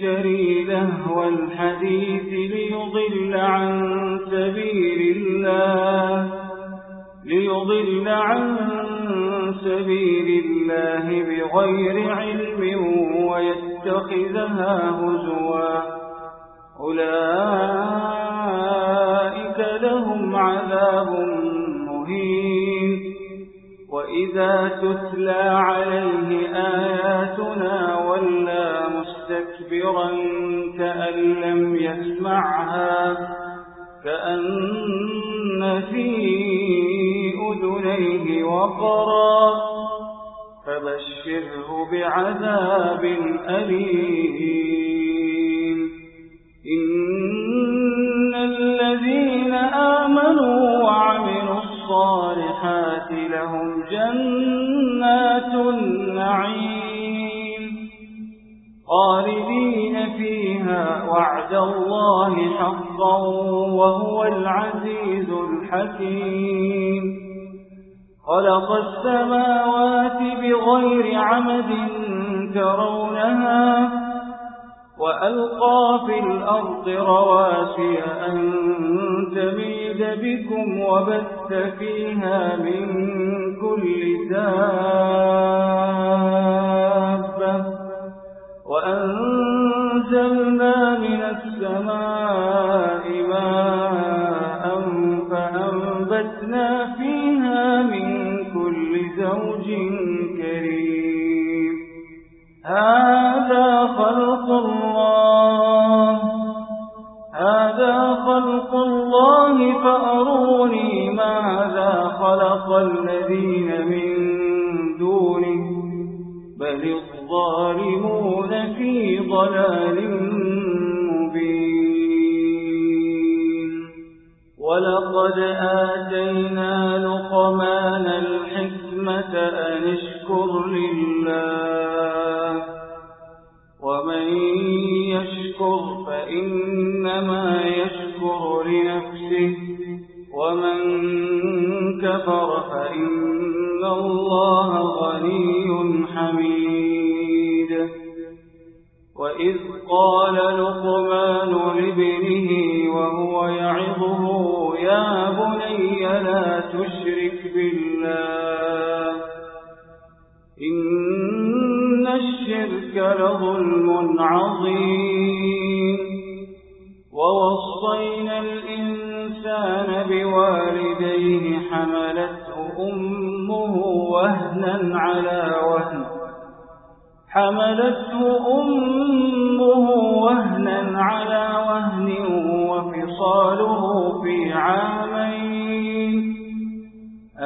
يشتري لهو الحديث ليضل عن سبيل الله ليضل عن سبيل الله بغير علم ويتخذها هزوا. أولئك لهم عذاب مهين. وإذا تتلى عليه آياتنا ولا مستكبرا كأن لم يسمعها كأن في أذنيه وقرا فبشره بعذاب أليم. وعد الله حقا وهو العزيز الحكيم. خلق السماوات بغير عمد ترونها وألقى في الأرض رواسي أن تميد بكم وبث فيها من كل دابة وأنزلنا من السماء ماء فأنبتنا فيها من كل زوج كريم. ولقد آتينا لقمان الحكمة أن اشكر لله. ومن يشكر فإنما يشكر لنفسه. ومن كفر فإن الله غني حميد. وإذ قال لقمان لا تشرك بالله إن الشرك لظلم عظيم ووصينا الإنسان بوالديه حملته أمه وهنا على وهن حملته أمه وهنا على وهن وفصاله في عامين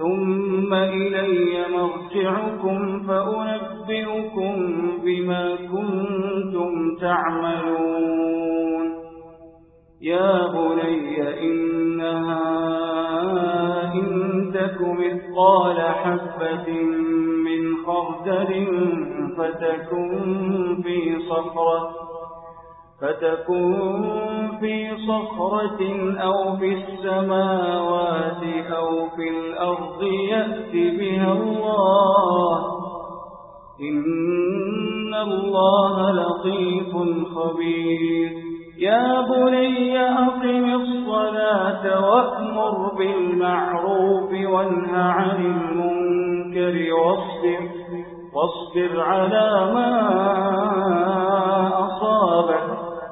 ثم إلي مرجعكم فأنبئكم بما كنتم تعملون. يا بني إنها إن تك مثقال حبة من خردل فتكن في صخرة فتكون في صخرة أو في السماوات في الأرض يأت بها الله. إن الله لطيف خبير. يا بني أقم الصلاة وأمر بالمعروف وانه عن المنكر واصبر, واصبر على ما أصابك.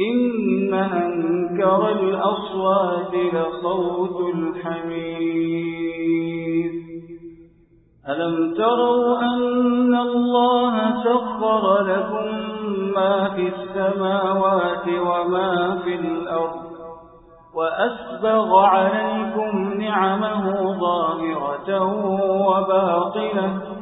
إن أنكر الأصوات لصوت الحمير ألم تروا أن الله سخر لكم ما في السماوات وما في الأرض وأسبغ عليكم نعمه ظاهرة وباطنة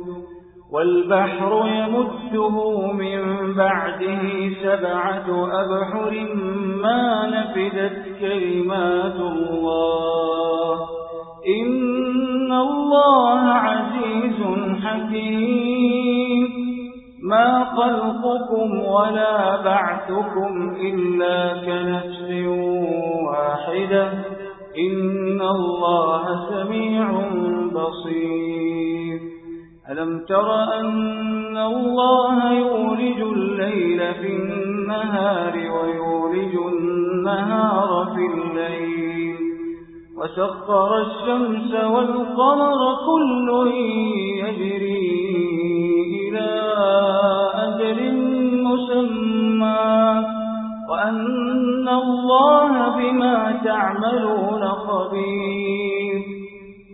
والبحر يمده من بعده سبعة أبحر ما نفدت كلمات الله. إن الله عزيز حكيم. ما خلقكم ولا بعثكم إلا كنفس واحدة. إن الله سميع بصير. ألم تر أن الله يولج الليل في النهار ويولج النهار في الليل وسخر الشمس والقمر كل يجري إلى أجل مسمى وأن الله بما تعملون خبير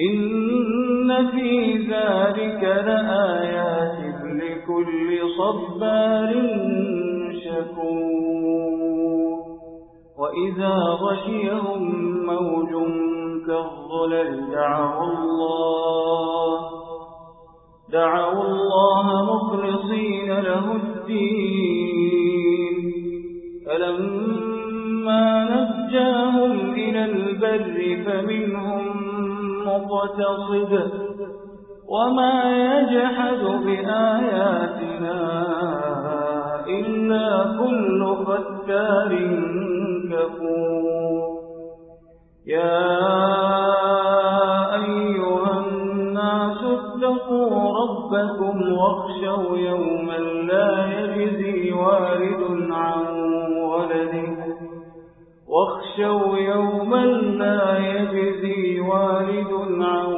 إن في ذلك لآيات لكل صبار شكور وإذا غشيهم موج كالظلل دعوا الله دعوا الله مخلصين له الدين مقتصد وما يجحد بآياتنا إلا كل فتار كفور. يا أيها الناس اتقوا ربكم واخشوا يوما لا يجزي والد عن ولده. واخشوا يوما لا يجزي والد عن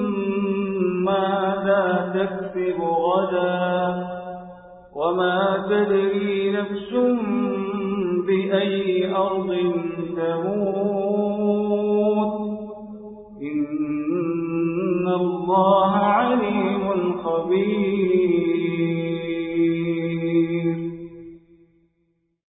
تكسب غدا. وما تدري نفس بأي أرض تموت